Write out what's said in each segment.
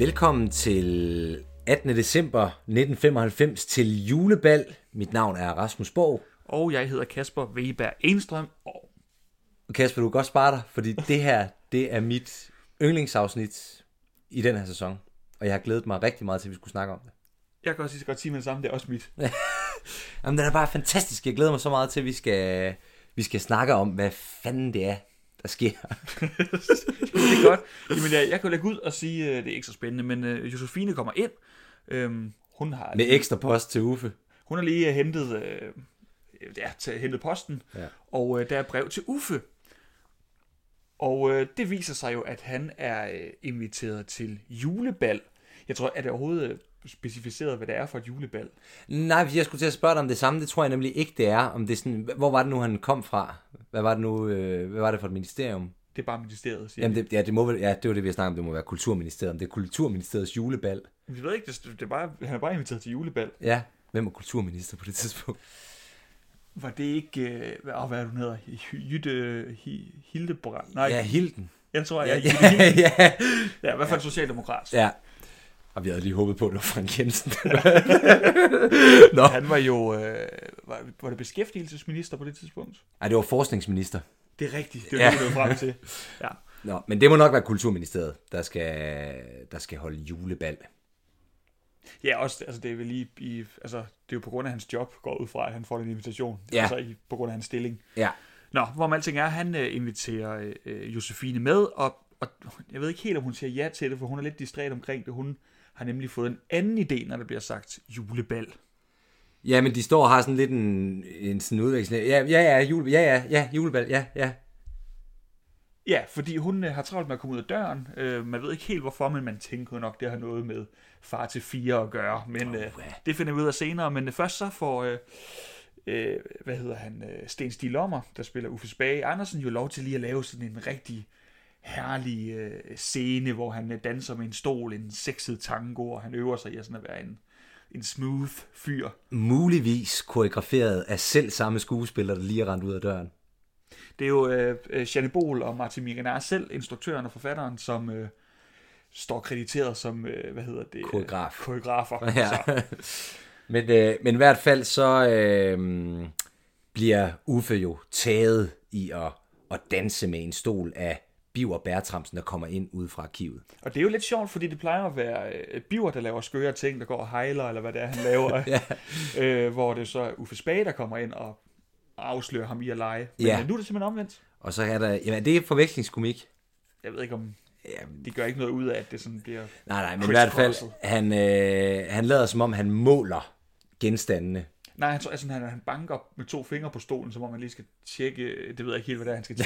Velkommen til 18. december 1995 til julebal. Mit navn er Rasmus Borg. Og jeg hedder Kasper Weber Enstrøm. Og Kasper, du kan godt spare dig, fordi det her, det er mit yndlingsafsnit i den her sæson. Og jeg har glædet mig rigtig meget til, at vi skulle snakke om det. jeg kan også lige så godt sige med det samme, det er også mit. Jamen, den er bare fantastisk. Jeg glæder mig så meget til, at vi skal, vi skal snakke om, hvad fanden det er, der sker. det er godt. Jamen, jeg, jeg kan jo lægge ud og sige, øh, det er ikke så spændende, men uh, Josefine kommer ind. Øhm, hun, har, Med ekstra post til Uffe. hun har lige øh, hentet, øh, ja, til, hentet posten, Ja. og øh, der er brev til Uffe. Og øh, det viser sig jo, at han er øh, inviteret til julebal. Jeg tror, er det overhovedet øh, specificeret, hvad det er for et julebal? Nej, jeg skulle til at spørge dig om det samme. Det tror jeg nemlig ikke, det er. Om det er sådan, hvor var det nu, han kom fra? Hvad var det nu, øh, hvad var det for et ministerium? Det er bare ministeriet, siger Jamen, det, ja, det må vel, ja, det var det, vi har snakket om. Det må være Kulturministeriet. Om det er Kulturministeriets julebal. Jeg ved ikke, det, det er bare, han er bare inviteret til julebal. Ja, hvem var kulturminister på det tidspunkt? Var det ikke... Øh, hvad, åh, hvad er hun hedder? Jytte Hi- Hildebrand? Nej, Ja, Hilden. jeg tror, Ja, jeg ja, ja, ja, ja, i hvert fald socialdemokrat. ja. Og vi havde lige håbet på, at det var Frank Jensen. Nå. Han var jo... Øh, var, var det beskæftigelsesminister på det tidspunkt? Ej, det var forskningsminister. Det er rigtigt. Det Ja. er det, vi frem til. Ja. Nå, men det må nok være Kulturministeriet, der skal, der skal holde julebal. ja, også, altså det er vel lige i, altså det er jo på grund af hans job, går ud fra, at han får den invitation. Ja. Altså i, på grund af hans stilling. Ja. Nå, hvorom alting er, han øh, inviterer øh, Josefine med, og, og jeg ved ikke helt, om hun siger ja til det, for hun er lidt distræt omkring det. Hun har nemlig fået en anden idé, når der bliver sagt julebal. Ja, men de står og har sådan lidt en, en sådan udveksling. Ja, ja, ja, jule, ja, ja, ja, julebal, ja, ja. Ja, fordi hun øh, har travlt med at komme ud af døren. Øh, man ved ikke helt hvorfor, men man tænker nok, det har noget med far til fire at gøre. Men øh, det finder vi ud af senere. Men øh, først så får, øh, øh, hvad hedder han, øh, Sten Stig Lommer, der spiller Uffe Spage Andersen, jo lov til lige at lave sådan en rigtig herlig øh, scene, hvor han øh, danser med en stol, en sexet tango, og han øver sig i at, sådan at være en, en smooth fyr. Muligvis koreograferet af selv samme skuespiller, der lige er rendt ud af døren. Det er jo øh, øh, Janne Bol og Martin Miranar selv, instruktøren og forfatteren, som øh, står krediteret som, øh, hvad hedder det? Koreograf. Koreografer. Ja. Så, men, øh, men i hvert fald så øh, bliver Uffe jo taget i at, at danse med en stol af Biver Bertramsen, der kommer ind ude fra arkivet. og det er jo lidt sjovt, fordi det plejer at være øh, Biver, der laver skøre ting, der går og hejler, eller hvad det er, han laver. Ja. øh, hvor det så er Uffe Spage, der kommer ind og afslører ham i at lege. Men Ja. nu er det simpelthen omvendt. Og så er der, jamen det er forvekslingskomik. Jeg ved ikke, om Jamen, de gør ikke noget ud af, at det sådan bliver... nej, nej, men i hvert fald, han, øh, han lader som om, han måler genstandene. Nej, han, tror, altså, han, han banker med to fingre på stolen, som om man lige skal tjekke... Det ved jeg ikke helt, hvad det er, han skal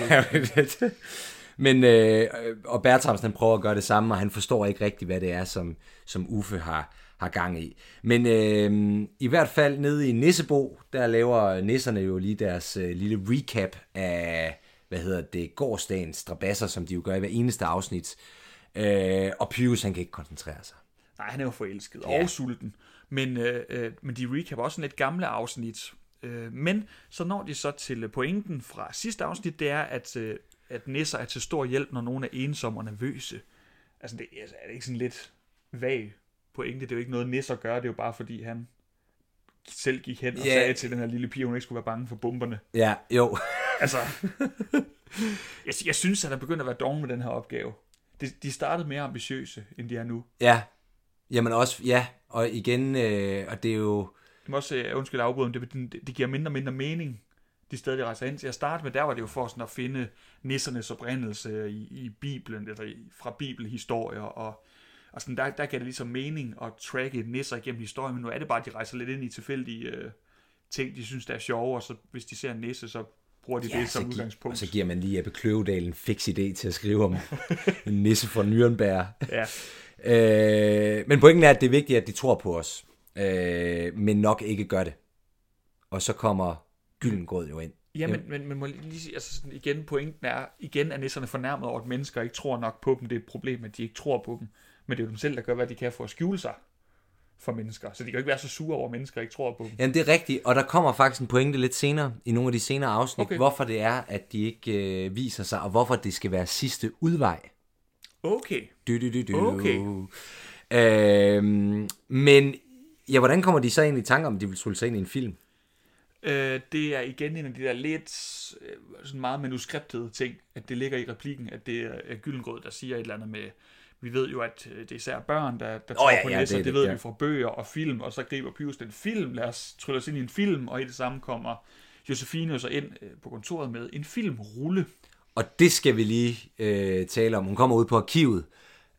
tjekke. men, øh, og Bertramsen han prøver at gøre det samme, og han forstår ikke rigtigt, hvad det er, som, som Uffe har, har gang i. Men øh, i hvert fald nede i Nissebo, der laver nisserne jo lige deres øh, lille recap af, hvad hedder det, gårdsdagens strabasser, som de jo gør i hver eneste afsnit. Øh, og Pyrus, han kan ikke koncentrere sig. Nej, han er jo forelsket Ja. og sulten. Men, øh, øh, men de recap også lidt gamle afsnit. Øh, men så når de så til pointen fra sidste afsnit, det er, at, øh, at nisser er til stor hjælp, når nogen er ensomme og nervøse. Altså, det, altså, er det ikke sådan lidt vag pointe? Det er jo ikke noget nisser gør, det er jo bare fordi han selv gik hen og Ja. sagde til den her lille pige, hun ikke skulle være bange for bomberne. Ja, jo. Altså, jeg, jeg synes, at han er begyndt at være doven med den her opgave. De, de startede mere ambitiøse, end de er nu. Ja. Jamen også, ja. Og igen, øh, og det er jo... Jeg må også, uh, undskyld afbryden, det, det, det giver mindre og mindre mening, de steder, de rejser hen til at starte med. Der var det jo for sådan at finde nissernes oprindelse i, i Bibelen, eller i, fra bibelhistorier, og, og sådan, der, der gav det ligesom mening at tracke nisser igennem historien, men nu er det bare, at de rejser lidt ind i tilfældige uh, ting, de synes, der er sjove, og så hvis de ser en nisse, så bruger de ja, det som gi- udgangspunkt. Og så giver man lige Ebbe Kløvedal en fix idé til at skrive om en nisse fra Nürnberg. Ja, Øh, men pointen er, at det er vigtigt, at de tror på os. Øh, men nok ikke gør det. Og så kommer Gyldengrød jo ind. Ja, men, men, men må lige sige, altså sådan igen, pointen er, igen er nisserne fornærmet over, at mennesker ikke tror nok på dem. Det er et problem, at de ikke tror på dem. Men det er jo dem selv, der gør, hvad de kan for at skjule sig for mennesker. Så de kan jo ikke være så sure over, at mennesker ikke tror på dem. Jamen, det er rigtigt, og der kommer faktisk en pointe lidt senere, i nogle af de senere afsnit, Okay. hvorfor det er, at de ikke øh, viser sig, og hvorfor det skal være sidste udvej. Okay. Du, du, du, du. Okay. Øhm, men ja, hvordan kommer de så egentlig i tanke om, at de vil skulle sig ind i en film? Øh, det er igen en af de der lidt øh, sådan meget manuskriptede ting, at det ligger i replikken, at det er Gyllengrød, der siger et eller andet med, vi ved jo, at øh, det er især børn, der, der tror ja, på ja, næsser, det det, det ved ja. vi fra bøger og film, og så griber Pius den film, lad os trylle os ind i en film, og i det samme kommer Josefine jo så ind øh, på kontoret med en filmrulle. Og det skal vi lige øh, tale om. Hun kommer ud på arkivet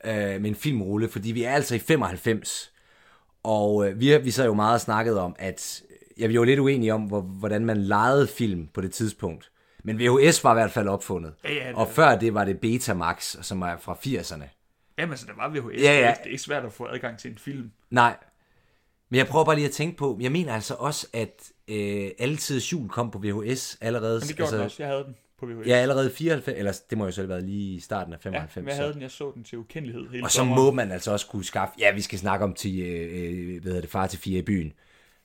øh, med en filmrulle, fordi vi er altså i 95. Og øh, vi, har- vi så jo meget snakket om, at ja, vi var lidt uenige om, hvor, hvordan man lejede film på det tidspunkt. Men VHS var i hvert fald opfundet. Ja, ja, det- og før det var det Betamax, som er fra 80'erne. Jamen altså, der var VHS, Ja, ja. Det, er, det ikke svært at få adgang til en film. Nej. Men jeg prøver bare lige at tænke på, jeg mener altså også, at øh, Altid Jul kom på VHS allerede. Men det gjorde altså, den også, jeg havde den på VHS. Ja, allerede 94, eller det må jo så have været lige i starten af ja 95. men jeg så. havde den, jeg så den til ukendelighed hele Og så sommeren. må man altså også kunne skaffe, ja, vi skal snakke om til, øh, øh, hvad hedder det, far til fire i byen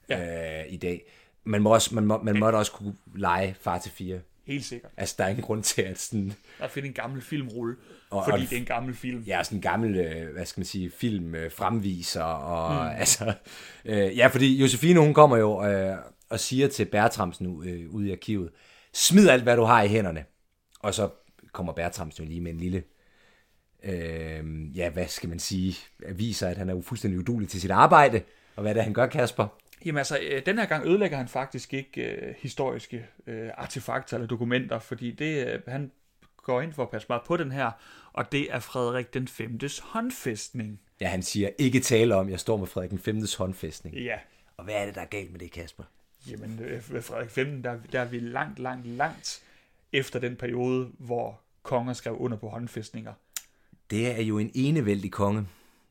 ja. øh, i dag. Man, må også, man, må, man måtte også kunne lege far til fire. Helt sikkert. Altså, der er ingen grund til, at sådan, Der finde en gammel filmrulle, Og- fordi og- det er en gammel film. ja, sådan en gammel, øh, hvad skal man sige, film øh, fremviser, og mm. altså, øh, ja, fordi Josefine, hun kommer jo øh, og siger til Bertramsen øh, ude i arkivet, smid alt, hvad du har i hænderne. Og så kommer Bertramsen jo lige med en lille, øh, ja, hvad skal man sige, viser, at han er fuldstændig udulig til sit arbejde, og hvad er det, han gør, Kasper? Jamen altså, øh, den her gang ødelægger han faktisk ikke øh, historiske øh, artefakter eller dokumenter, fordi det, øh, han går ind for at passe meget på den her, og det er Frederik den 5. håndfæstning. Ja, han siger, ikke tale om, jeg står med Frederik den 5. håndfæstning. Ja, Og hvad er det, der er galt med det, Kasper? Jamen øh, ved Frederik 5. Der, der er vi langt, langt, langt efter den periode, hvor konger skrev under på håndfæstninger. Det er jo en enevældig konge.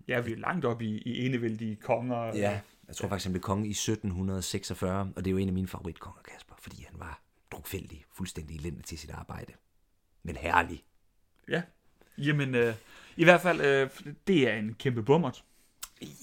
Ja, vi er langt op i, i enevældige konger. Ja, jeg tror faktisk, han blev konge i 1746, og det er jo en af mine favoritkonger, Kasper, fordi han var drukfældig, fuldstændig elendig til sit arbejde. Men herlig. ja. Jamen, øh, i hvert fald, øh, det er en kæmpe bummert.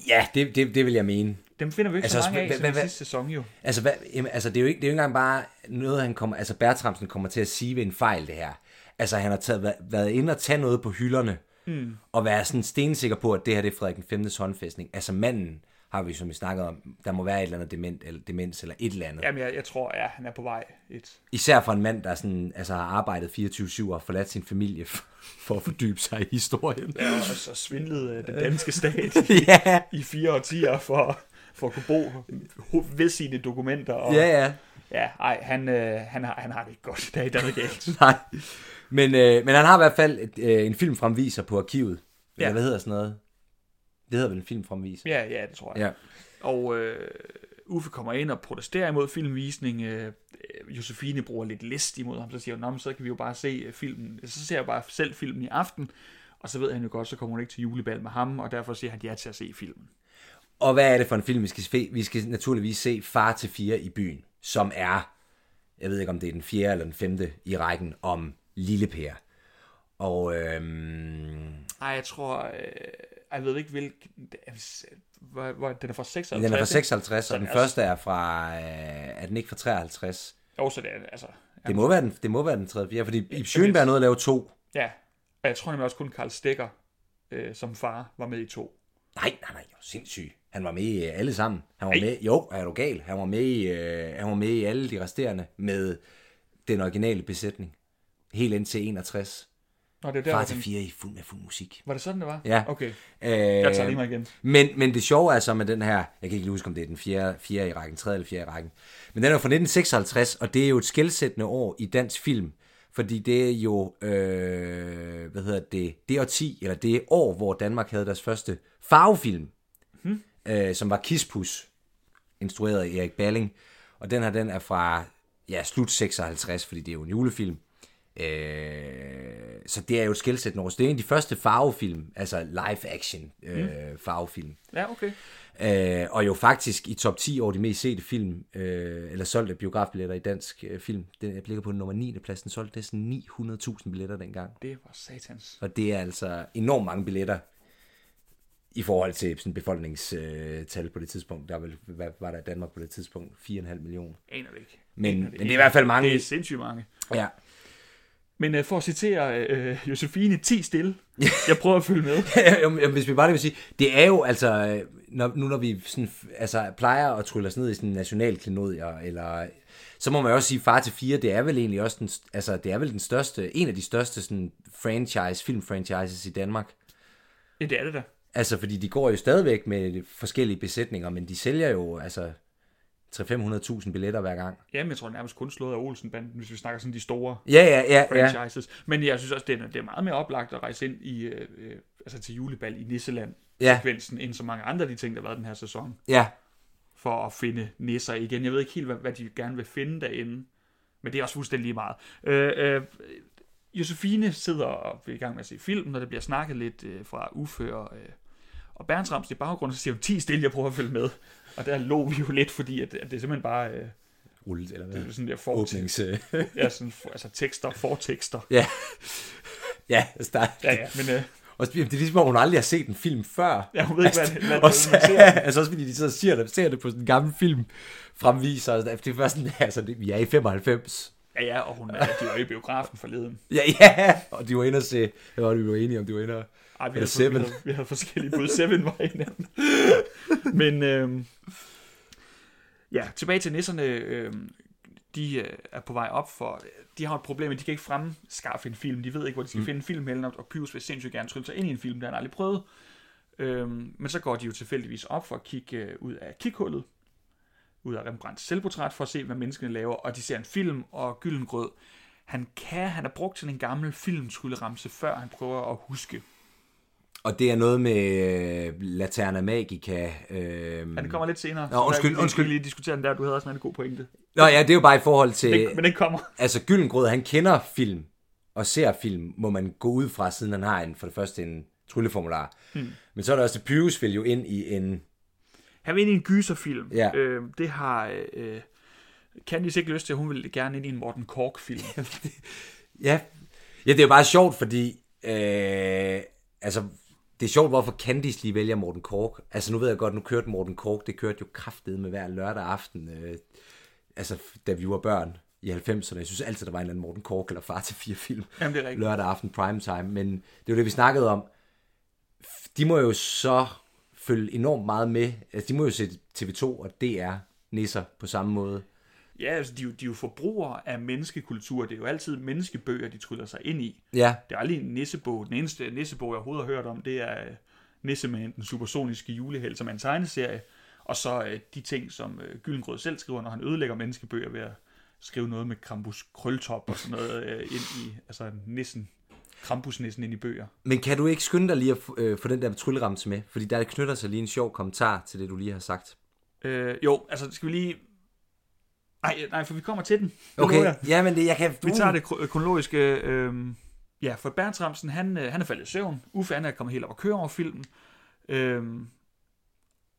Ja, det, det, det vil jeg mene. Dem finder vi ikke Altså, så mange af den hvad- sidste sæson jo. Altså, hvad, jamen, altså det, er jo ikke, det er jo ikke engang bare noget, han kommer... Altså, Bertramsen kommer til at sige ved en fejl, det her. Altså, han har taget, været, været inde og tage noget på hylderne, mm. og være sådan stensikker på, at det her det er Frederik den 5. håndfæstning. Altså, manden har vi, som vi snakkede om, der må være et eller andet dement, eller demens, eller et eller andet. Jamen, jeg, jeg tror, ja, han er på vej et. Især for en mand, der sådan, altså, har arbejdet 24-7 og forladt sin familie for, for at fordybe sig i historien. Ja, og så svindlede øh, den danske stat ja, i fire årtier for, for at kunne bo ved sine dokumenter. Og, ja, ja. ja ej, han, øh, han, har, han har det ikke godt i dag, der er noget galt. Nej. Men, øh, men han har i hvert fald et, øh, en filmfremviser på arkivet. Ja. Hvad hedder sådan noget? Det hedder vel en filmfremviser? Ja, ja, det tror jeg. Ja. Og øh, Uffe kommer ind og protesterer imod filmvisning. Øh, Josefine bruger lidt list imod ham, så siger hun, "Nå, men så kan vi jo bare se øh, filmen. Så ser jeg bare selv filmen i aften. Og så ved han jo godt, så kommer hun ikke til julebal med ham, og derfor siger han ja til at se filmen. Og hvad er det for en film, vi skal se? Vi skal naturligvis se Far til fire i byen, som er, jeg ved ikke om det er den fjerde eller den femte i rækken om Lille Per. Og øhm, Ej, jeg tror... Øh, jeg ved ikke, hvilken... Hvor, hvor, den er fra 56. den er fra ikke? 56, Så og den den er- første er fra, øh, er den ikke fra 53? Jo, så det er altså... Ja, Det må være den, det må være den tredje, fjerde, fordi Ib Schønberg er nået at lave to. ja. Og jeg tror nemlig også kun Karl Stikker øh, som far var med i to. Nej, nej, nej, jo, sindssyg. Han var med i øh, alle sammen. Han var Nej. med, jo, er du gal. Han var med i, øh, han var med i alle de resterende med den originale besætning. Helt ind til 61. Nå, det er der, Far til fire i fuld med fuld musik. Var det sådan, det var? Ja. Okay, Øh, jeg tager lige mig igen. men, men det sjove er så med den her, jeg kan ikke huske, om det er den fjerde, fjerde i rækken, tredje eller fjerde i rækken, men den er jo fra 1956, og det er jo et skældsættende år i dansk film, fordi det er jo, øh, hvad hedder det, det årti, eller det år, hvor Danmark havde deres første farvefilm, hmm. øh, som var Kispus, instrueret af Erik Balling, og den her, den er fra, ja, slut 56, fordi det er jo en julefilm, Øh, så det er jo et skældsættende år. Så det er en af de første farvefilm, altså live action øh, mm. farvefilm. Ja, okay. Øh, og jo faktisk i top 10 over de mest sete film, øh, eller solgte biografbilletter i dansk øh, film. Den ligger på nummer 9. plads. Den solgte næsten 900.000 billetter dengang. Det var satans. Og det er altså enormt mange billetter i forhold til sådan befolkningstal øh, på det tidspunkt. Der var, hvad var der i Danmark på det tidspunkt? 4,5 millioner. Aner det ikke. Men, Aner men det er i hvert fald mange. Det er sindssygt mange. Ja. Men øh, for at citere øh, Josefine, 10 stille. Jeg prøver at følge med. Jamen, Hvis vi bare lige vil sige, det er jo altså, øh, når, nu når vi sådan, altså, plejer at trylle os ned i sådan nationalklenodier, eller så må man jo også sige, Far til 4, det er vel egentlig også den, altså, det er vel den største, en af de største sådan, franchise, filmfranchises i Danmark. Ja, det er det da. Altså, fordi de går jo stadigvæk med forskellige besætninger, men de sælger jo, altså, 300-500.000 billetter hver gang. Jamen, jeg tror nærmest kun slået af Olsenbanden, hvis vi snakker sådan de store Ja, ja, ja, ja. franchises. Men jeg synes også, det er, det er meget mere oplagt at rejse ind i, øh, øh, altså til julebal i Nisseland, Ja. sekvensen, end så mange andre af de ting, der har været den her sæson, Ja, for at finde nisser igen. Jeg ved ikke helt, hvad, hvad de gerne vil finde derinde, men det er også fuldstændig lige meget. Øh, øh, Josefine sidder og er i gang med at se film, når der bliver snakket lidt øh, fra Uffe og, øh, og Berntrams i baggrunden, så siger hun 10 stille, jeg prøver at følge med. Og der lå vi jo lidt, fordi at, at det er simpelthen bare øh, rullet, eller hvad? det er sådan der for, Åbnings... øh, ja, sådan, altså tekster, fortekster. ja. Ja, altså, der, Ja, ja, men øh, Og det er ligesom, at hun aldrig har set en film før. ja, hun ved ikke, hvad, hvad, og hvad så, man ser. altså også fordi de så siger det, ser det på sådan en gammel film fremviser. Altså, det er først sådan, altså, vi er i 95. Ja, ja, og hun, er- de var i biografen forleden. Ja, ja, og de var inde og se, jeg var, vi var enige om, de var inde og... Ej, vi, havde, vi, Seven. havde, vi havde forskellige bud. Seven var en af dem. Men øhm, ja, tilbage til nisserne. Øhm, de øh, er på vej op for... De har et problem, at de kan ikke fremskaffe en film. De ved ikke, hvor de skal mm. finde en film hen, og Pyrus vil sindssygt gerne trylle sig ind i en film, der han aldrig prøvet. Øhm, men så går de jo tilfældigvis op for at kigge øh, ud af kighullet, ud af Rembrandts selvportræt, for at se, hvad menneskene laver, og de ser en film, og Gyllengrød, han kan, han har brugt sådan en gammel filmtrylleramse, før han prøver at huske. Og det er noget med øh, Laterna Magica. Øh... Ja, det kommer lidt senere. Nå, undskyld, der, undskyld. Vi lige diskutere den der, du havde også en god pointe. Nå ja, det er jo bare i forhold til... Men, men den kommer. Altså, Gyllengrød, han kender film og ser film, må man gå ud fra, siden han har en, for det første en trylleformular. Hmm. Men så er der også, at Pyrus vil jo ind i en... Han vil ind i en gyserfilm. Ja. Øh, det har øh, Candice ikke lyst til. Hun vil gerne ind i en Morten Kork-film. Ja, ja det er jo bare sjovt, fordi... Øh, altså, det er sjovt, hvorfor Candice lige vælger Morten Kork. Altså, nu ved jeg godt, nu kørte Morten Kork, det kørte jo kraftet med hver lørdag aften. Øh, altså, da vi var børn i 90'erne. Jeg synes altid, der var en eller anden Morten Kork eller Far til fire film. Jamen, det er rigtigt. lørdag aften primetime, men det er jo det, vi snakkede om. De må jo så følge enormt meget med. Altså, de må jo se TV2 og DR nisser på samme måde. Ja, altså, de, jo- de er jo forbrugere af menneskekultur. Det er jo altid menneskebøger, de tryller sig ind i. Ja, Det er aldrig en nissebog. Den eneste nissebog, jeg overhovedet har hørt om, det er øh, Nissemand, den supersoniske juleheld, som er en tegneserie. Og så øh, de ting, som øh, Gyllengrød selv skriver, når han ødelægger menneskebøger ved at skrive noget med Krampus krøltop og sådan noget øh, ind i, altså nissen, Krampusnissen ind i bøger. men kan du ikke skynde dig lige at få, øh, få den der trylleramse med? Fordi der knytter sig lige en sjov kommentar til det, du lige har sagt. Øh, jo, altså skal vi lige... Nej, nej, for vi kommer til den. Det Okay, ja, men det, jeg kan... Vi tager det kro- kronologiske... Øh, ja, for Berntramsen, han, øh, han er faldet i søvn. Uffe han er kommet helt op og køre over filmen. Øh,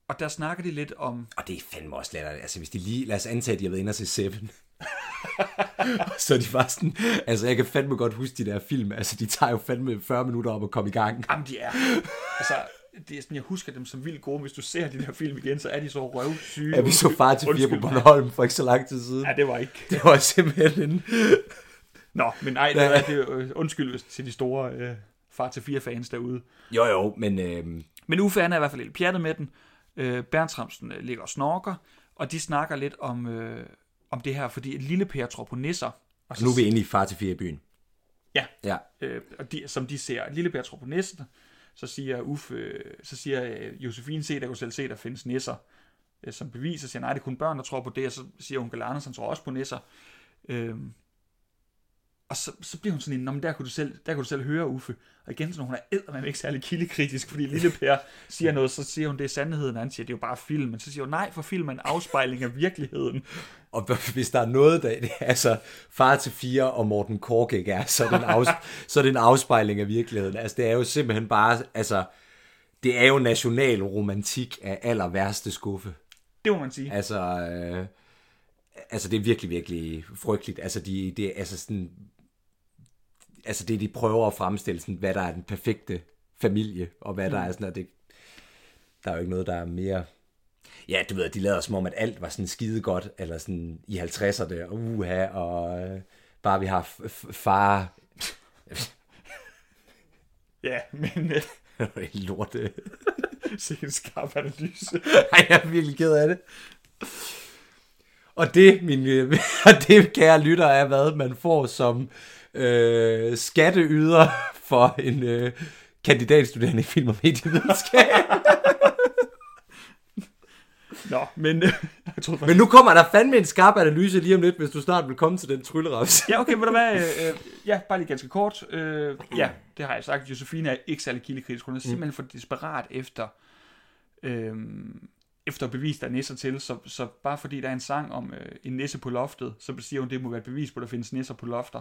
og der snakker de lidt om... Og det er fandme også latterligt. Altså, hvis de lige... Lad os antage, at de har været inde og se Seven. så de bare sådan... Altså, jeg kan fandme godt huske de der film. Altså, de tager jo fandme 40 minutter om at komme i gang. Jamen, de er... Altså, det er sådan, jeg husker dem som vildt gode. Hvis du ser de der film igen, så er de så røvsyge. Ja, vi så far til fire på. Bornholm for ikke så lang tid siden. Ja, det var ikke... Det var simpelthen en... Nå, men ej, det, er, det øh, undskyld til de store øh, far til fire fans derude. Jo, jo, men... Øh, Men Uffe han er i hvert fald lidt pjattet med den. Øh, Berntramsen øh, ligger og snorker, og de snakker lidt om, øh, om det her, fordi lille Per tror på nisser. Og så, nu er vi i far til fire i byen. Ja, Ja. øh, og de, som de ser, lille Per tror på nisser, så siger Uffe, øh, så siger øh, Josefine, se, der kunne selv se, der findes nisser. Øh, som bevis, så siger nej, det er kun børn, der tror på det, og så siger onkel Anders, han tror også på nisser. Øh, og så, så bliver hun sådan en, "Nå, men der kunne, du selv, der kunne du selv høre Uffe. Og igen, så når hun er eddermame ikke særlig kildekritisk, fordi lille Per siger noget, så siger hun, det er sandheden, og han siger, det er jo bare film. Men så siger hun, nej, for film er en afspejling af virkeligheden. Og hvis der er noget, der er, altså far til fire og Morten Kork ikke er, så er, det en afs, så er det en afspejling af virkeligheden. Altså, det er jo simpelthen bare, altså, det er jo national romantik af aller værste skuffe. Det må man sige. Altså, øh, altså det er virkelig, virkelig frygteligt. Altså, de, det er altså sådan, altså det, de prøver at fremstille, sådan, hvad der er den perfekte familie, og hvad mm. der er sådan, at det, der er jo ikke noget, der er mere... Ja, du ved, de lader som om, at alt var sådan skide godt, eller sådan i 50'erne, og uha, og øh, bare vi har far, Ja, men øh, lort. øh. se en skarp analyse. Ej, jeg er virkelig ked af det. Og det, min, øh, og det, kære lytter, er, hvad man får som øh, skatteyder for en øh, kandidatstuderende i film- og medievidenskab. Nå, men øh, jeg troede faktisk... Men nu kommer der fandme en skarp analyse lige om lidt, hvis du snart vil komme til den trylleraps. Ja, okay, ved du hvad? Øh, øh, ja, bare lige ganske kort. Øh, ja, det har jeg sagt. Josefine er ikke særlig kildekritisk. Hun er simpelthen for desperat efter, øh, efter at bevise, der er nisser til. Så, så bare fordi der er en sang om øh, en nisse på loftet, så siger hun, det må være et bevis på, at der findes nisser på lofter.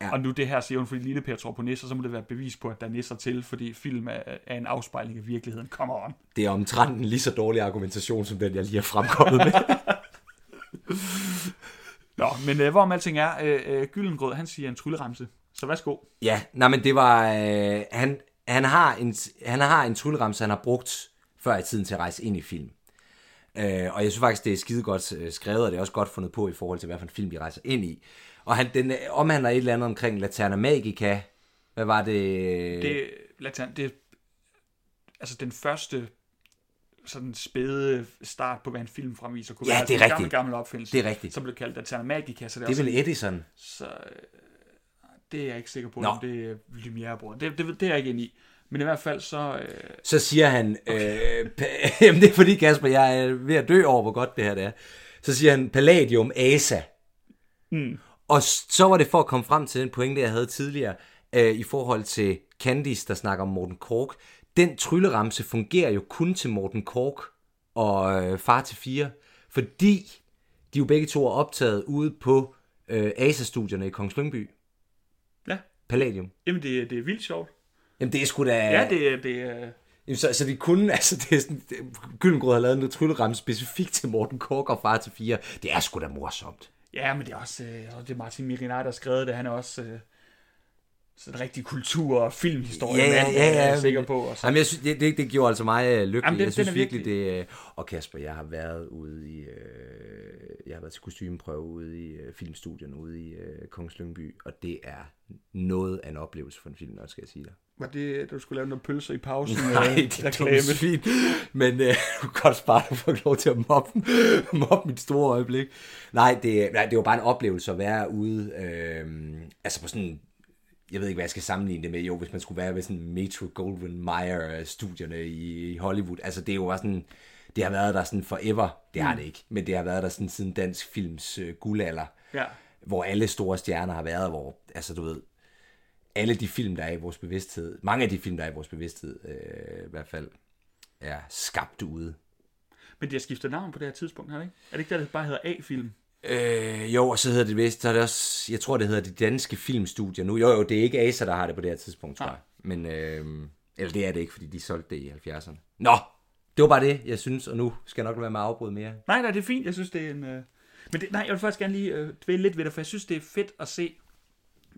Ja. Og nu det her siger hun, fordi Lille Per tror på nisser, så må det være et bevis på, at der er nisser til, fordi film er, er en afspejling af virkeligheden. Come on. Det er omtrent en lige så dårlig argumentation, som den, jeg lige har fremkommet med. Nå, men øh, hvorom alting er, øh, øh, Gyllengrød, han siger en trylleramse. Så værsgo. Ja, nej, men det var... Øh, han, han, har en, han har en trylleramse, han har brugt før i tiden til at rejse ind i film. Øh, og jeg synes faktisk, det er skide godt øh, skrevet, og det er også godt fundet på i forhold til, hvad for en film de rejser ind i. Og han, den øh, omhandler et eller andet omkring Laterna Magica. Hvad var det? Det, Latan, det altså den første sådan spæde start på, hvad en film fremviser. Kunne Ja, være, det er altså en rigtigt. Gammel, gammel opfindelse. Det er rigtigt. Som blev kaldt Aterna Magica. Så det er, det er vel Edison? Så øh, det er jeg ikke sikker på, Nå. om det er Lumière-bror. Det, det, det er jeg ikke inde i. Men i hvert fald så... Øh, Så siger han, øh, pa- jamen det er fordi Kasper, jeg er ved at dø over, hvor godt det her det er. Så siger han Palladium Asa. mm, Og så var det for at komme frem til den pointe, jeg havde tidligere, øh, i forhold til Candice, der snakker om Morten Kork. Den trylleramse fungerer jo kun til Morten Kork og øh, Far til Fire, fordi de jo begge to er optaget ude på øh, ASA-studierne i Kongens Lyngby. ja, Palladium. jamen det, det er vildt sjovt. Jamen det er sgu da... Ja, det, er- det er... Jamen, så, så de kunne, altså det er sådan, det, Gyllengrød har lavet en trylleramse specifikt til Morten Kork og Far til Fire. Det er sgu da morsomt. Ja, men det er også øh, og det er Martin Mirinar, der har skrevet det. Han er også øh, sådan en rigtig kultur- og filmhistorie, Ja, ja, ja, er ja, jeg men- sikker på. Og så, Jamen, jeg synes, det, det, det gjorde altså mig øh, lykkelig. Jamen, den- jeg synes er virkelig, virkelig- det... Øh, og Kasper, jeg har været ude i... Øh, jeg har været til kostymeprøve ude i øh, filmstudien ude i øh, Kongens Lyngby, og det er noget af en oplevelse for en film, også skal jeg sige dig. var det, at du skulle lave noget pølser i pausen? Nej, øh, det er dumt svin. Men øh, du kan godt spare dig for lov til at mobbe, mobbe mit store øjeblik. Nej det, nej, det var bare en oplevelse at være ude, øh, altså på sådan, jeg ved ikke, hvad jeg skal sammenligne det med, jo, hvis man skulle være ved sådan Metro Goldwyn Mayer studierne i, i Hollywood. Altså det er jo bare sådan, det har været der sådan forever, det har det ikke, men det har været der sådan siden dansk films øh, guldalder, Ja. Hvor alle store stjerner har været, hvor, altså du ved, alle de film, der er i vores bevidsthed, mange af de film, der er i vores bevidsthed, øh, i hvert fald, er skabt ude. Men de har skiftet navn på det her tidspunkt, har det ikke? Er det ikke der, det bare hedder A-film? Øh, jo, og så hedder det vist, så er det også, jeg tror, det hedder de danske filmstudier nu. Jo, jo, det er ikke Asa, der har det på det her tidspunkt, tror jeg. Men, øh, eller det er det ikke, fordi de solgte det i 70'erne. Nå, det var bare det, jeg synes, og nu skal jeg nok være med at afbryde mere. Nej, nej, det er fint. Jeg synes, det er en... Øh... Men det, nej, jeg vil faktisk gerne lige øh, dvæle lidt ved det, for jeg synes, det er fedt at se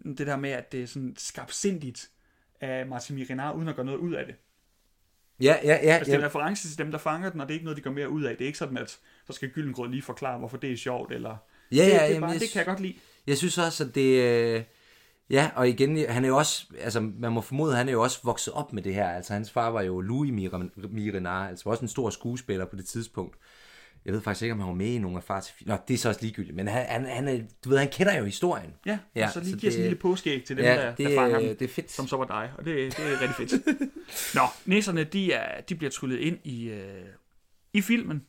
det der med, at det er sådan skabsindigt af Martin Mirinar, uden at gøre noget ud af det. Ja, ja, ja. Altså, det er en ja. reference til dem, der fanger den, og det er ikke noget, de gør mere ud af. Det er ikke sådan, at så skal Gyllengrød lige forklare, hvorfor det er sjovt, eller... Ja, det, ja, det, jamen, bare, jeg det kan jeg godt lide. Jeg synes også, at det... Øh, ja, og igen, han er jo også... Altså, man må formode, han er jo også vokset op med det her. Altså, hans far var jo Louis Mir- Mirinar, altså også en stor skuespiller på det tidspunkt. Jeg ved faktisk ikke, om han var med i nogle af far til... Nå, det er så også ligegyldigt, men han, han, han, du ved, han kender jo historien. Ja, Ja, og så lige så giver sådan en lille påskæg til dem, Ja, der, det, der fanger dem. det er fedt. som så var dig, og det, det er rigtig fedt. Nå, næserne, de, er, de bliver tryllet ind i, øh, i filmen.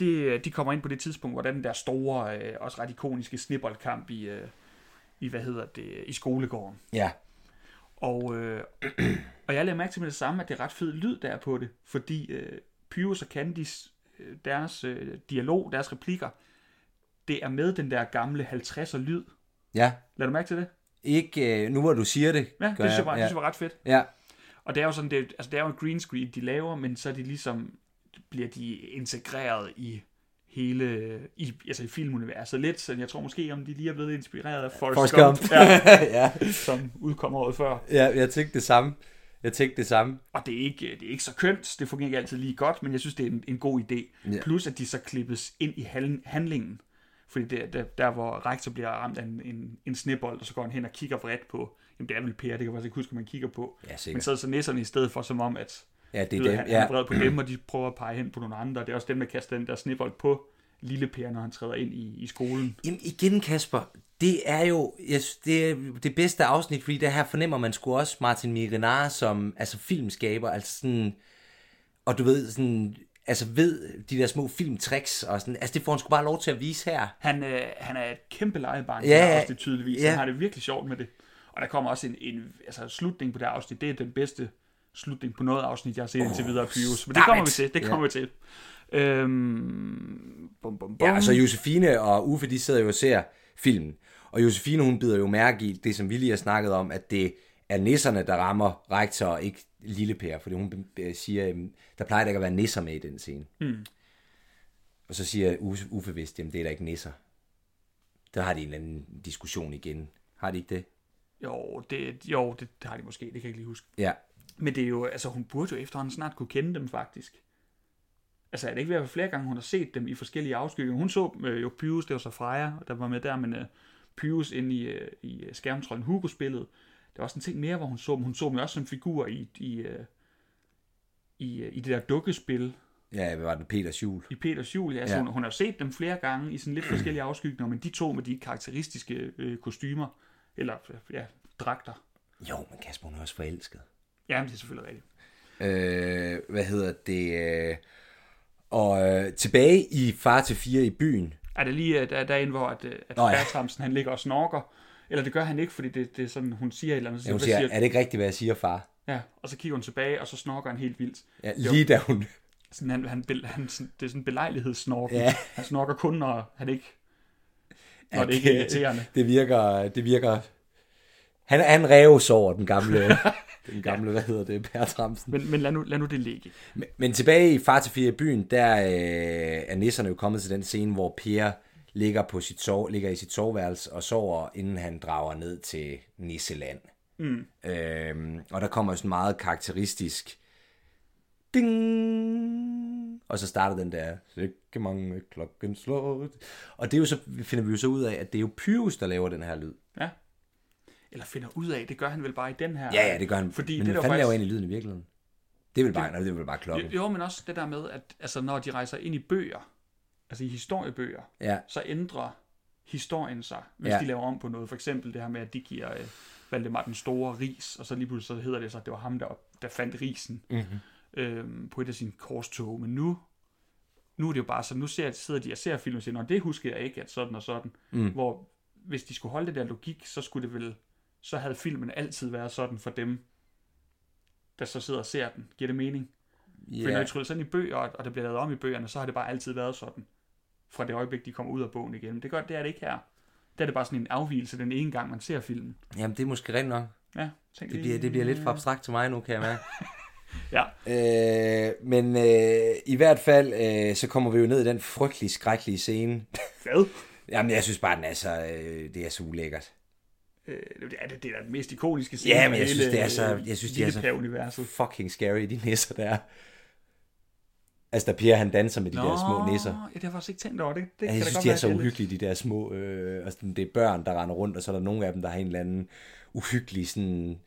De, de kommer ind på det tidspunkt, hvor der er den der store, øh, også ret ikoniske snibboldkamp i, øh, i, hvad hedder det, i skolegården. Ja, Og, øh, og jeg lader mærke til med det samme, at det er ret fed lyd, der er på det, fordi øh, Pyrus og Candice, øh, deres øh, dialog, deres replikker, det er med den der gamle 50'er lyd. ja. Lad du mærke til det? Ikke, øh, nu hvor du siger det, Ja, det synes jeg, var, det ja. synes jeg var ret fedt. ja. Og det er jo sådan, det, altså det er jo en green screen, de laver, men så er de ligesom, bliver de integreret i hele, i, altså i filmuniverset lidt, så jeg tror måske, om de lige er blevet inspireret af Forrest, Forrest Gump, Gump. Ja, ja. som udkom året før. ja, jeg tænkte det samme. Jeg tænkte det samme. Og det er, ikke, det er ikke så kønt, det fungerer ikke altid lige godt, men jeg synes, det er en, en god idé. Ja. Plus, at de så klippes ind i handl- handlingen. Fordi det, der, der, hvor rektor bliver ramt af en, en, en snebold, og så går han hen og kigger vredt på jamen det er vel Per, det kan jeg faktisk ikke huske, man kigger på. Ja, Men så er det så nisserne i stedet for, som om, at Ja, det er ved, dem. han, han er Ja. vred på dem, og de prøver at pege hen på nogle andre. Det er også dem, der kaster den der snibbold på lille Per, når han træder ind i, i skolen. Jamen igen, Kasper, det er jo jeg synes, det, er det bedste afsnit, fordi der her fornemmer man sgu også Martin Mirinar som altså filmskaber, altså sådan, og du ved, sådan, altså ved de der små filmtricks, og sådan, altså det får han sgu bare lov til at vise her. Han, øh, han er et kæmpe legebarn, Ja, ja, ja. også det tydeligvis. Ja. Han har det virkelig sjovt med det. Og der kommer også en, en altså, slutning på det afsnit. Det er den bedste slutning på noget afsnit, jeg har set oh, indtil videre, Pyrus. Men det kommer vi til. Det Ja. kommer vi til. Øhm, bum, bum, bum. Ja, og så Josefine og Uffe, de sidder jo og ser filmen, og Josefine, hun bider jo mærke i det, som vi lige har snakket om, at det er nisserne, der rammer rektor, og ikke Lille Per, fordi hun siger, der plejer der ikke at være nisser med i den scene. Mm. Og så siger Uffe, vist, jamen det er der ikke nisser. Der har de en eller anden diskussion igen. Har de ikke det? Jo, det, jo det, det har de måske. Det kan jeg ikke lige huske. Ja. Men det er jo, altså hun burde jo efterhånden snart kunne kende dem faktisk. Altså er det ikke ved at være flere gange, hun har set dem i forskellige afskygninger. Hun så øh, jo Pyrus, det var så Freja, der var med der, men øh, Pyrus inde i, øh, i øh, skærmtrollen Hugo spillet. Der var også en ting mere, hvor hun så dem. Hun så dem også som figurer i, i, øh, i, øh, i det der dukkespil Ja, hvad var det? Peters jul. i Peters jul. Ja, altså, Ja. hun, hun har set dem flere gange i sådan lidt forskellige afskygninger, men de to med de karakteristiske øh, kostymer, eller ja, dragter. Jo, men Kasper, hun er også forelsket. Ja, det er selvfølgelig rigtigt. Øh, hvad hedder det? Øh, og øh, tilbage i Far til 4 i byen. Er det lige øh, der, derinde, hvor at, øh, at Nå, ja. Bertramsen, han ligger og snorker? Eller det gør han ikke, fordi det, det er sådan, hun siger et eller andet. Så Ja, hun hvad siger, er det ikke rigtigt, hvad jeg siger, far? ja, og så kigger hun tilbage, og så snorker han helt vildt. Ja, lige da hun... Sådan, han, han, han, sådan- det er sådan en belejlighedssnorken. Ja. Han snorker kun, når han ikke når Ja, det ikke er irriterende. Det virker... Det virker han, han reves over den gamle... den gamle, hvad hedder det, Bertramsen. Men, men lad, nu, lad nu det ligge. Men, men tilbage i Far til 4 i byen, der øh, er nisserne jo kommet til den scene, hvor Per ligger, på sit sov, ligger i sit soveværelse og sover, inden han drager ned til Nisseland. Mm. Øhm, og der kommer sådan meget karakteristisk ding, og så starter den der, ikke mange klokken slår. Og det er jo så, finder vi jo så ud af, at det er jo Pyrus, der laver den her lyd. Ja. Eller finder ud af, det gør han vel bare i den her. Ja, ja, det gør han. Fordi men det der fanden faktisk- laver egentlig lyden i virkeligheden? Det vel bare, det er vel bare klokken. Jo, men også det der med, at altså, når de rejser ind i bøger, altså i historiebøger, Ja, så ændrer historien sig, hvis Ja. de laver om på noget. For eksempel det her med, at de giver øh, Valdemar den store ris, og så lige pludselig så hedder det så, at det var ham, der, der fandt risen mm-hmm. øhm, på et af sine korstog. Men nu, nu er det jo bare så, nu ser, sidder de og ser film og siger, Nå, det husker jeg ikke, at sådan og sådan. Mm. Hvor hvis de skulle holde det der logik, så skulle det vel, så havde filmen altid været sådan for dem, der så sidder og ser den. Giver det mening? Yeah. For når de tryller sådan i bøger, og der bliver lavet om i bøgerne, så har det bare altid været sådan. Fra det øjeblik, de kommer ud af bogen igen. Det, gør, det er det ikke her. Der er det bare sådan en afvielse den ene gang, man ser filmen. Jamen, det er måske rent nok. Ja, tænk Det bliver, det bliver lidt for abstrakt til mig nu, kan jeg mærke. Ja, øh, men øh, i hvert fald, øh, så kommer vi jo ned i den frygtelig skrækkelige scene. hvad? Jamen, jeg synes bare, den er så, øh, det er så ulækkert. Øh, det, er, det, det er den mest ikoniske scene. Ja, men jeg hele, synes, det er så- øh, jeg synes, de er så- Lilleper-universet. Fucking scary, de nisser der. Altså, da Per han danser med de der små nisser. Ja, det har jeg faktisk ikke tænkt over det. det Ja, kan jeg synes, godt de er så uhyggelige, de der små... Øh, altså, det er børn, der render rundt, og så er der nogle af dem, der har en eller anden uhyggelig sådan,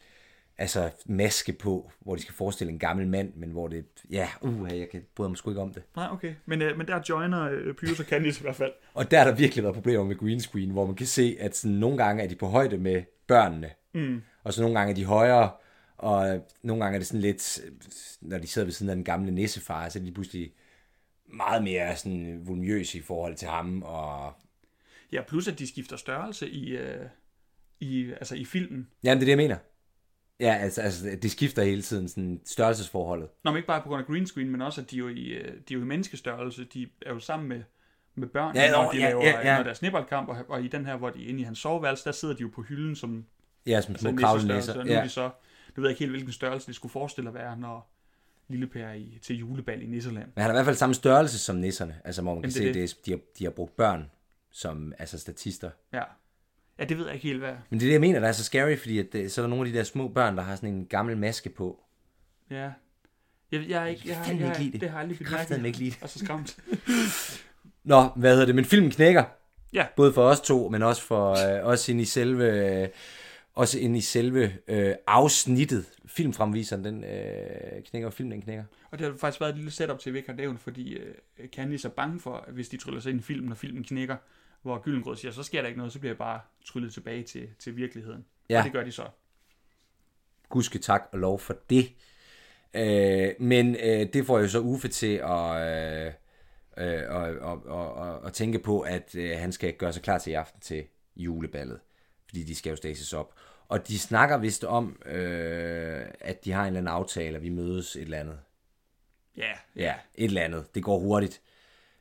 altså, maske på, hvor de skal forestille en gammel mand, men hvor det... Ja, uh, jeg kan, bryder mig sgu ikke om det. Nej, okay. Men, øh, men der joiner øh, Pyrus og Candice i hvert fald. Og der har der virkelig været problemer med green screen, hvor man kan se, at sådan, nogle gange er de på højde med børnene, Mm. og så nogle gange er de højere, og nogle gange er det sådan lidt, når de sidder ved siden af den gamle nissefar, så er de pludselig meget mere sådan voluminøse i forhold til ham, og Ja, plus at de skifter størrelse i, øh, i, altså i filmen. Jamen, det er det, jeg mener. Ja, altså, altså det skifter hele tiden, sådan størrelsesforholdet. Nå, men ikke bare på grund af green screen, men også, at de er jo i, øh, de er jo i menneskestørrelse. De er jo sammen med, med børn, Ja, når nå, de ja, laver, ja, ja. når der er snibboldkamp, og, og i den her, hvor de er inde i hans soveværelse, der sidder de jo på hylden som Ja, som altså små en kravlenæsser. og nu er Ja. de så, nu ved jeg ikke helt, hvilken størrelse det skulle forestille at være, når Lille Per er i, til julebal i Nisseland. Men han har i hvert fald samme størrelse som nisserne, altså hvor man kan Jamen, se, det er det. Det, de, har, de har brugt børn som altså statister. Ja. Ja, det ved jeg ikke helt, hvad... Men det er det, jeg mener, der er så scary, fordi at, det, så er der nogle af de der små børn, der har sådan en gammel maske på. Ja. Jeg, jeg, er ikke, jeg, jeg, fandme jeg, ikke lide det. det har jeg aldrig Kraftedeme ikke lide det. Og så skræmt. Nå, hvad hedder det? Men filmen knækker. Ja. Både for os to, men også for øh, os ind i selve... Øh, også ind i selve øh, afsnittet. Filmfremviseren, den øh, knækker, film den knækker. Og det har faktisk været et lille setup til, at vi ikke har nævnt, fordi øh, Candice er bange for, at hvis de tryller sig ind i filmen, når filmen knækker, hvor Gyllengrød siger, så sker der ikke noget, så bliver jeg bare tryllet tilbage til, til virkeligheden. Ja. Og det gør de så. Gudske tak og lov for det. Øh, men øh, det får jo så Uffe til at, øh, øh, og, og, og, og, at tænke på, at øh, han skal gøre sig klar til i aften til juleballet. Fordi de skal jo stasis op. Og de snakker vist om, øh, at de har en eller anden aftale, at vi mødes et eller andet. Ja, Ja, et eller andet. Det går hurtigt.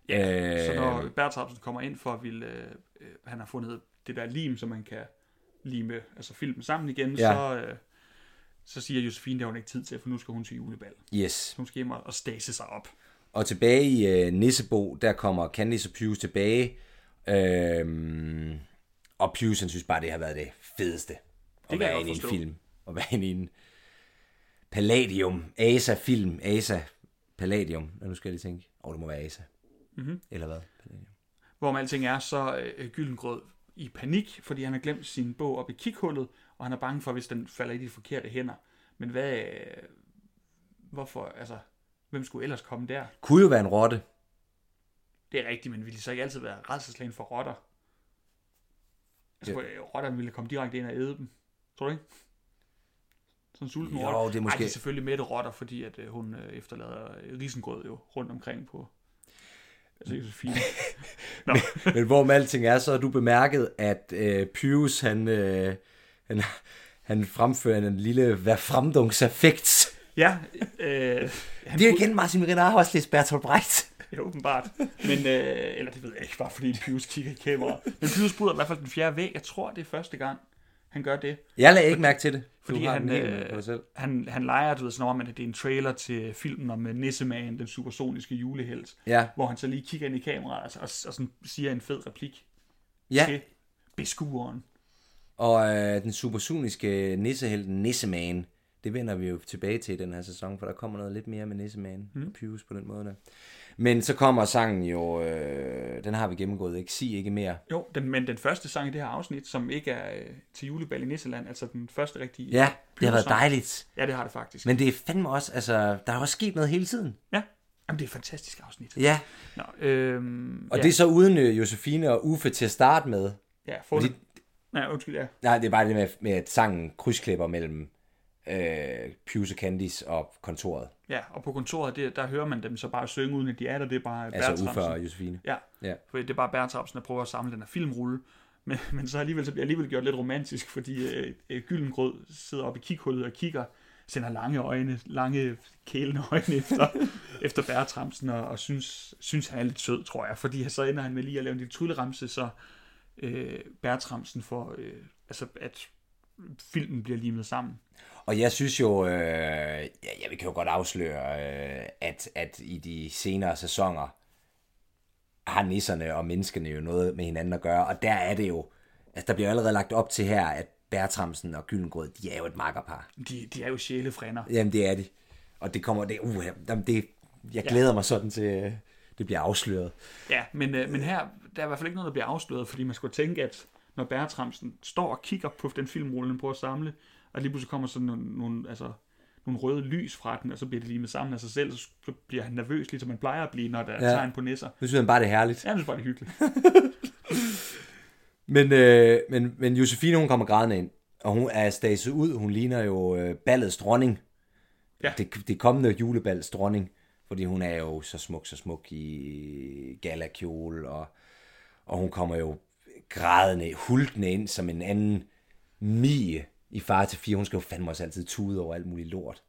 Ja, så Øh, når Bertrapsen kommer ind for at ville, øh, øh, han har fundet det der lim, så man kan lime altså filmen sammen igen, Ja. så, øh, så siger Josefine, det har hun ikke tid til, for nu skal hun til julebal. Yes. Så hun skal hjem og stase sig op. Og tilbage i øh, Nissebo, der kommer Candice og Pius tilbage. Øhm, og Pius, han synes bare, det har været det fedeste. At jeg være inde i en film. Og være inde i en Palladium. Asa-film. Asa. Palladium. Nu skal jeg lige tænke. Åh, oh, det må være Asa. Mhm. Eller hvad? Hvorom alting er, så øh, Gyllengrød i panik, fordi han har glemt sin bog op i kikhullet, og han er bange for, hvis den falder i de forkerte hænder. Men hvad... Øh, hvorfor, altså... Hvem skulle ellers komme der? Kunne jo være en rotte. Det er rigtigt, men ville de så ikke altid være redselslagen for rotter? Altså, ja. rotterne ville komme direkte ind og æde dem. Tror du ikke? Sådan en sulten Jo, rotte. det er måske- Ej, det er selvfølgelig mætte rotter, fordi at, øh, hun øh, efterlader øh, risengrød jo rundt omkring på... Altså, Josefine. Nå, Men hvor med alting er, så har du bemærket, at øh, Pius, han, øh, han, han fremfører en lille værfremdungseffekt. ja. Øh, han Det er igen Martin har også læst Bertolt Brecht. Ja, åbenbart. Men, øh, eller det ved jeg ikke, bare fordi Pius kigger i kameraet. Men Pius bryder i hvert fald den fjerde væg. Jeg tror, det er første gang, han gør det. Jeg lagde ikke mærke til det. Fordi han, øh, selv. Han, han leger, du ved, sådan om, at det er en trailer til filmen om øh, Nissemagen, den supersoniske julehelt. Ja. Hvor han så lige kigger ind i kameraet altså, og, og sådan siger en fed replik Ja, til beskueren. og øh, den supersoniske nissehelten Nisseman, det vender vi jo tilbage til i den her sæson, for der kommer noget lidt mere med Nisseman mm. og Pius på den måde der. Men så kommer sangen jo, øh, den har vi gennemgået, ikke? Sig ikke mere. Jo, den, men den første sang i det her afsnit, som ikke er øh, til julebal i Nisseland, altså den første rigtige Ja, det har været dejligt. Ja, det har det faktisk. Men det er fandme også, altså, der er også sket noget hele tiden. Ja, Jamen, det er et fantastisk afsnit. Ja, Nå, øhm, og ja, det er så uden øh, Josefine og Uffe til at starte med. Ja, for Fordi- Nej, undskyld, ja. Nej, det er bare det med, med at sangen krydsklipper mellem øh, Pius og Candice og kontoret. Ja, og på kontoret, det, der hører man dem så bare synge, uden at de er der. Det er bare Altså Bertramsen. Uffe og Josefine. Ja, Ja. for det er bare Bertramsen, der prøver at samle den her filmrulle. Men, men så alligevel så bliver alligevel gjort lidt romantisk, fordi øh, øh, Gyllengrød sidder oppe i kikhullet og kigger, sender lange øjne, lange kælende øjne efter, efter Bertramsen, og, og synes, synes, han er lidt sød, tror jeg. Fordi så ender han med lige at lave en lille trylleramse, så øh, Bertramsen får, øh, altså at filmen bliver limet sammen. Og jeg synes jo, øh, ja, ja, vi kan jo godt afsløre, øh, at, at i de senere sæsoner har nisserne og menneskene jo noget med hinanden at gøre, og der er det jo, altså der bliver allerede lagt op til her, at Bertramsen og Gyllengrød, de er jo et makkerpar. De, de er jo sjælefrænder. Jamen det er de. Og det kommer, det, uh, jamen, det, jeg glæder mig sådan til, øh, det bliver afsløret. Ja, men, øh, men her, der er i hvert fald ikke noget, der bliver afsløret, fordi man skulle tænke, at når Bertramsen står og kigger på den filmrulle, den prøver at samle, og lige pludselig kommer sådan nogle, nogle, altså, nogle røde lys fra den, og så bliver det limet sammen af sig selv, så bliver han nervøs, ligesom man plejer at blive, når der er Ja. tegn på nisser. Nu synes jeg bare, det er herligt. Ja, det er bare det er hyggeligt. Men, øh, men, men Josefine, hun kommer grædende ind, og hun er staset ud. Hun ligner jo øh, ballets dronning. Ja. Det, det kommende juleballets dronning. Fordi hun er jo så smuk, så smuk i galakjole, og, og hun kommer jo grædende, hulkende ind som en anden Mie i far til fire. Hun skal jo fandme også altid tude over alt muligt lort.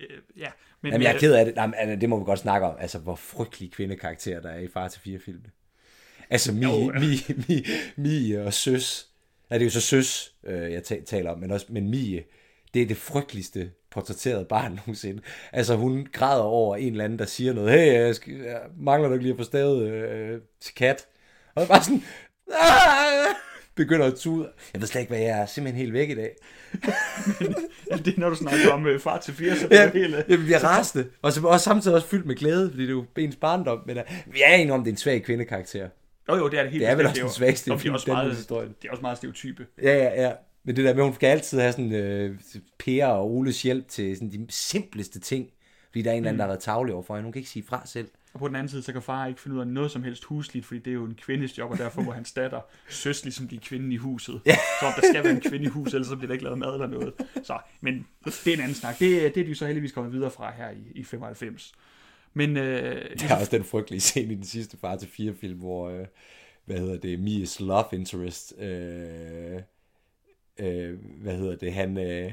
Øh, ja, men, Jamen, jeg er øh, ked af det. Jamen, altså, det må vi godt snakke om. Altså, hvor frygtelige kvindekarakterer der er i far til fire filmene. Altså, Mie, Jo, ja. Mie, Mie, Mie og Søs. Ja, det er jo så Søs, øh, jeg ta- taler om, men også men Mie, det er det frygteligste portrætterede barn nogensinde. Altså, hun græder over en eller anden, der siger noget. Hey, jeg, skal, jeg mangler du ikke lige at få stavet øh, til kat? Og bare sådan... "Ah!" Begynder at tude. Jeg ved slet ikke, hvad jeg er. Simpelthen helt væk i dag. ja, det er, når du snakker om øh, far til fire, så bliver Ja, det hele... jeg bliver rasende. Og så også samtidig også fyldt med glæde, fordi det er jo ens barndom. Men uh, vi er enige om, det er en svag kvindekarakter. Jo, jo, det er det helt Det er vel også den svageste og film også i meget, Danmarkshistorien. de er også meget stereotype. Ja, ja, ja. Men det der med, at hun skal altid have sådan øh, Per og Oles hjælp til sådan de simpleste ting. Fordi der er en eller anden, der har været tavlig over for hende. Hun kan ikke sige fra selv. Og på den anden side, så kan far ikke finde ud af noget som helst husligt, fordi det er jo en kvindes job, og derfor må hans datter søs ligesom blive kvinden i huset. Ja. Så om der skal være en kvinde i huset, ellers så bliver der ikke lavet mad eller noget. Så, men det er en anden snak. Det, det er de så heldigvis kommet videre fra her i, i 95. Men, øh, Der er også den frygtelige scene i den sidste far til fire film, hvor, øh, hvad hedder det, Mias love interest, øh, øh, hvad hedder det, han, øh,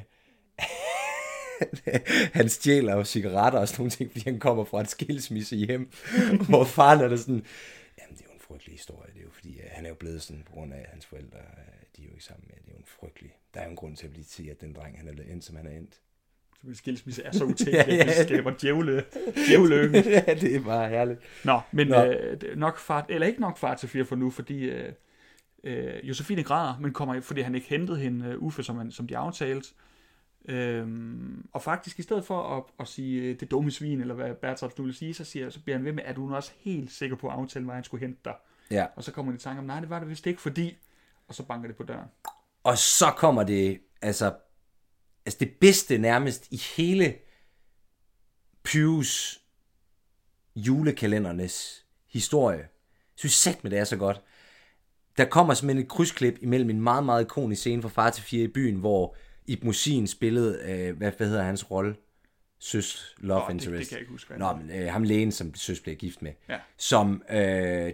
han stjæler jo cigaretter og sådan nogle ting, fordi han kommer fra et skilsmisse hjem, hvor faren er der sådan, jamen det er jo en frygtelig historie, det er jo fordi, øh, han er jo blevet sådan, på grund af at hans forældre, øh, de er jo ikke sammen mere, det er jo en frygtelig, der er jo en grund til at blive til, at den dreng, han er endt, som han er endt. Så skilsmisse er så utænkeligt, ja, ja. det skaber djævle, djævle. ja, det er bare herligt. Nå, men Nå. Øh, nok far, eller ikke nok far til fire for nu, fordi øh, øh, Josefine græder, men kommer, fordi han ikke hentede hende, uh, Uffe, som, han, som de aftalte. Øhm, og faktisk i stedet for at, at sige øh, det dumme svin, eller hvad Bertram nu vil sige, så, siger, så bliver han ved med, at du også helt sikker på at aftale, hvor han skulle hente dig. Ja. Og så kommer han i tanke om, nej, det var det vist ikke, fordi... Og så banker det på døren. Og så kommer det, altså, altså det bedste nærmest i hele Pews julekalendernes historie. Jeg synes sæt med det er så godt. Der kommer simpelthen et krydsklip imellem en meget, meget ikonisk scene fra Far til 4 i byen, hvor Ib Musin spillede, øh, hvad, hvad hedder hans rolle? Søs Love Nå, Interest. Det, det kan jeg ikke huske. Nå, men øh, ham lægen, som Søs blev gift med. Ja. Som øh,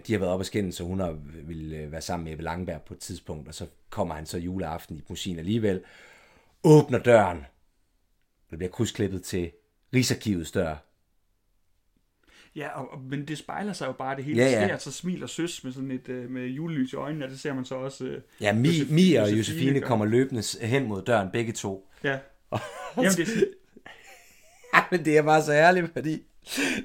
de har været op og skændes, så hun har ville øh, være sammen med Ebbe Langberg på et tidspunkt, og så kommer han så juleaften i Musin alligevel, åbner døren, der bliver krydsklippet til Rigsarkivets dør. Ja, og, og, men det spejler sig jo bare det hele. Ja, Ja, ja. så smiler søs med sådan et øh, med julelys i øjnene, og det ser man så også... Øh, Ja, Mi, Josef- Mia og Josefine Josefine kommer løbende hen mod døren, begge to. ja. Jamen, det, Ja, men det er bare så ærligt, fordi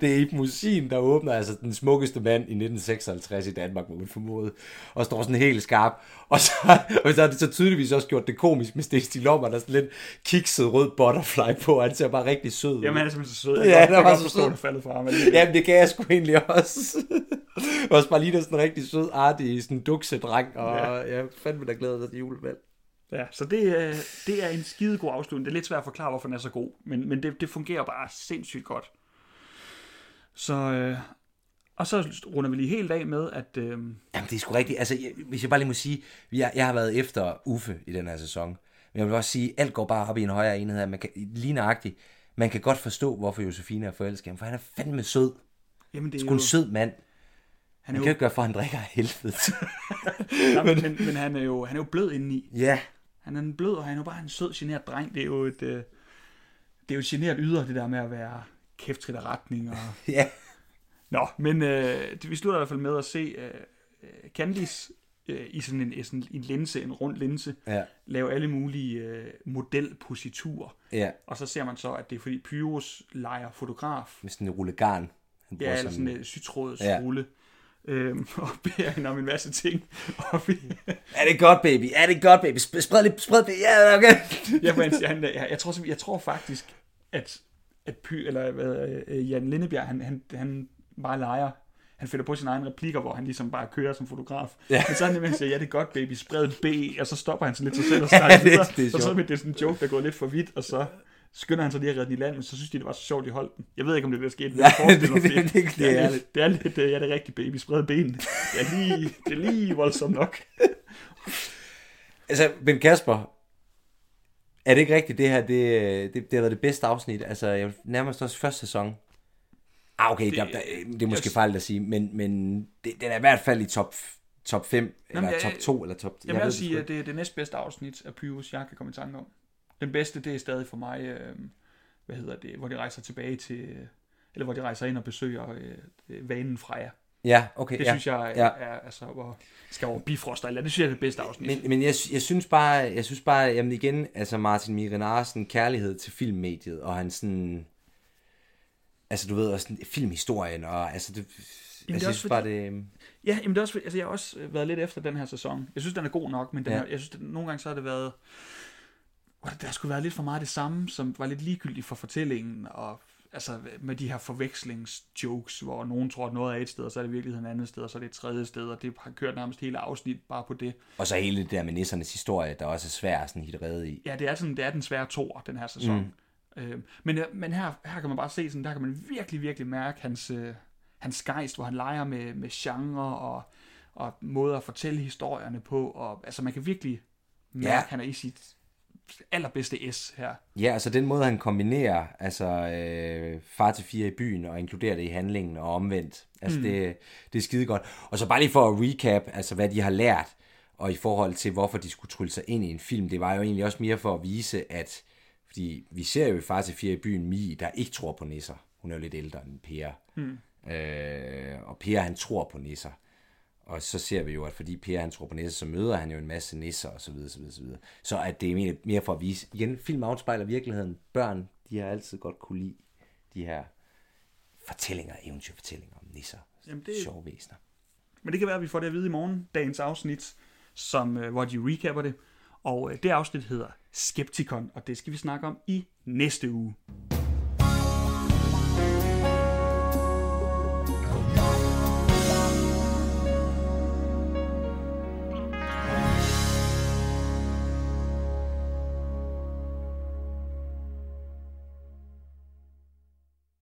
det er Ib Musin, der åbner altså den smukkeste mand i 1956 i Danmark, må man formode, og står sådan helt skarp. Og så, og så har det så tydeligvis også gjort det komisk med Stacey Lommer, der er sådan lidt kikset rød butterfly på, han ser bare rigtig sød jamen, han er simpelthen så sød. Ja, var kan så forstå, sød. det faldet fra ham. Men, Jamen, det kan jeg sgu egentlig også. også bare lige der sådan en rigtig sød, artig, sådan duksedreng, og ja. Jeg fandme da glæder mig til julevalg. Ja, så det, øh, det er en skide god afslutning. Det er lidt svært at forklare, hvorfor den er så god, men, men det, det fungerer bare sindssygt godt. Så, øh, og så runder vi lige helt af med, at øh, Jamen, det er sgu rigtigt. Altså, jeg, hvis jeg bare lige må sige, jeg, jeg har været efter Uffe i den her sæson. Men jeg vil også sige, alt går bare op i en højere enhed. Man kan, lige nøjagtigt, man kan godt forstå, hvorfor Josefine er forelsket. For han er fandme sød. jamen, det er Sgu jo, en sød mand. han Man er kan jo jo, ikke gøre for, at han drikker af helvede. nej, men, men, men han, er jo, han er jo blød indeni. ja. Han er en blød, og han er jo bare en sød, generet dreng. Det er jo et, øh, det er jo et generet yder, det der med at være kæft af retning. Og... Ja. Nå, men øh, det- vi slutter i hvert fald med at se øh, Candice øh, i sådan en, sådan en linse, en rund linse, Ja. lave alle mulige øh, modelpositurer. Ja. Og så ser man så, at det er fordi Pyrus leger fotograf. Med sådan en rullegarn. Han Ja, eller sådan en sytrådets Ja. ja. rulle. Øhm, og beder hende om en masse ting. Og vi, Er det godt, baby? Er det godt, baby? Sp- Spred lidt, spred lidt. Ja, okay. jeg, må sige, han, jeg, jeg, tror, jeg tror faktisk, at, at Py, eller hvad, øh, Jan Lindebjerg, han, han, han bare leger. Han finder på sine egne replikker, hvor han ligesom bare kører som fotograf. Ja. Men så er han nemlig siger, ja, det er godt, baby, spred B, og så stopper han så lidt sig selv og Ja, snakker det- videre. det er så, så er det sådan en joke, der går lidt for vidt, og så skynder han sig lige at redde den i land, men så synes de, det var så sjovt, de holdt den. Jeg ved ikke, om det er det, men Ja, det- det- det- det, er det er lidt, det er lidt, øh, ja, det er rigtigt, baby, spred benene. Det er lige, det er lige voldsomt nok. Altså, Ben Kasper, er det ikke rigtigt, det her, det, det, det har været det bedste afsnit? Altså, jeg vil nærmest også første sæson. Ah, okay, det, der, der, det er måske jeg- fejl at sige, men, men det, den er i hvert fald i top, top 5, eller jeg- top 2, eller top... Jeg vil også det sige, at det er det næstbedste afsnit af Pyrus, jeg kan komme i tanke om. Den bedste, det er stadig for mig, øh, hvad hedder det, hvor de rejser tilbage til, eller hvor de rejser ind og besøger øh, vanen Freja. Ja, okay. Det ja. synes jeg ja. er, altså, hvor skal over bifrost eller det synes jeg er det bedste afsnit. Men, men jeg, jeg synes bare, jeg synes bare, jamen igen, altså Martin Mirin Arsen, kærlighed til filmmediet, og han sådan, altså du ved, også sådan, filmhistorien, og altså det, er jeg synes også bare det, Ja, jamen det er også, fordi- altså jeg har også været lidt efter den her sæson. Jeg synes, den er god nok, men den Ja. er, jeg synes, at nogle gange så har det været, der skulle være lidt for meget det samme, som var lidt ligegyldigt for fortællingen, og altså med de her forvekslingsjokes, hvor nogen tror, at noget er et sted, og så er det virkeligheden et andet sted, og så er det et tredje sted, og det har kørt nærmest hele afsnit bare på det. Og så hele det der med nissernes historie, der også er svær sådan hit redde i. Ja, det er, sådan, det er den svære tor, den her sæson. Mm. Øh, men øh, men her, her kan man bare se, sådan, der kan man virkelig, virkelig mærke hans, øh, hans gejst, hvor han leger med, med genre og, og måder at fortælle historierne på. Og, altså man kan virkelig mærke, ja. han er i sit allerbedste S her. Ja, altså den måde, han kombinerer altså, øh, far til fire i byen og inkluderer det i handlingen og omvendt. Altså mm. det, det er skide godt. Og så bare lige for at recap, altså hvad de har lært, og i forhold til, hvorfor de skulle trylle sig ind i en film, det var jo egentlig også mere for at vise, at fordi vi ser jo i far til fire i byen Mie, der ikke tror på nisser. Hun er jo lidt ældre end Per. Mm. Øh, og Per, han tror på nisser. Og så ser vi jo, at fordi Per han tror på nisser, så møder han jo en masse nisser og så videre, så videre, så videre. Så at det er mere, mere for at vise, igen, film afspejler virkeligheden. Børn, de har altid godt kunne lide de her fortællinger, eventyrfortællinger om nisser. Jamen, det- Sjove væsener. Men det kan være, at vi får det at vide i morgen, dagens afsnit, som, øh, hvor de recapper det. Og øh, det afsnit hedder Skeptikon, og det skal vi snakke om i næste uge.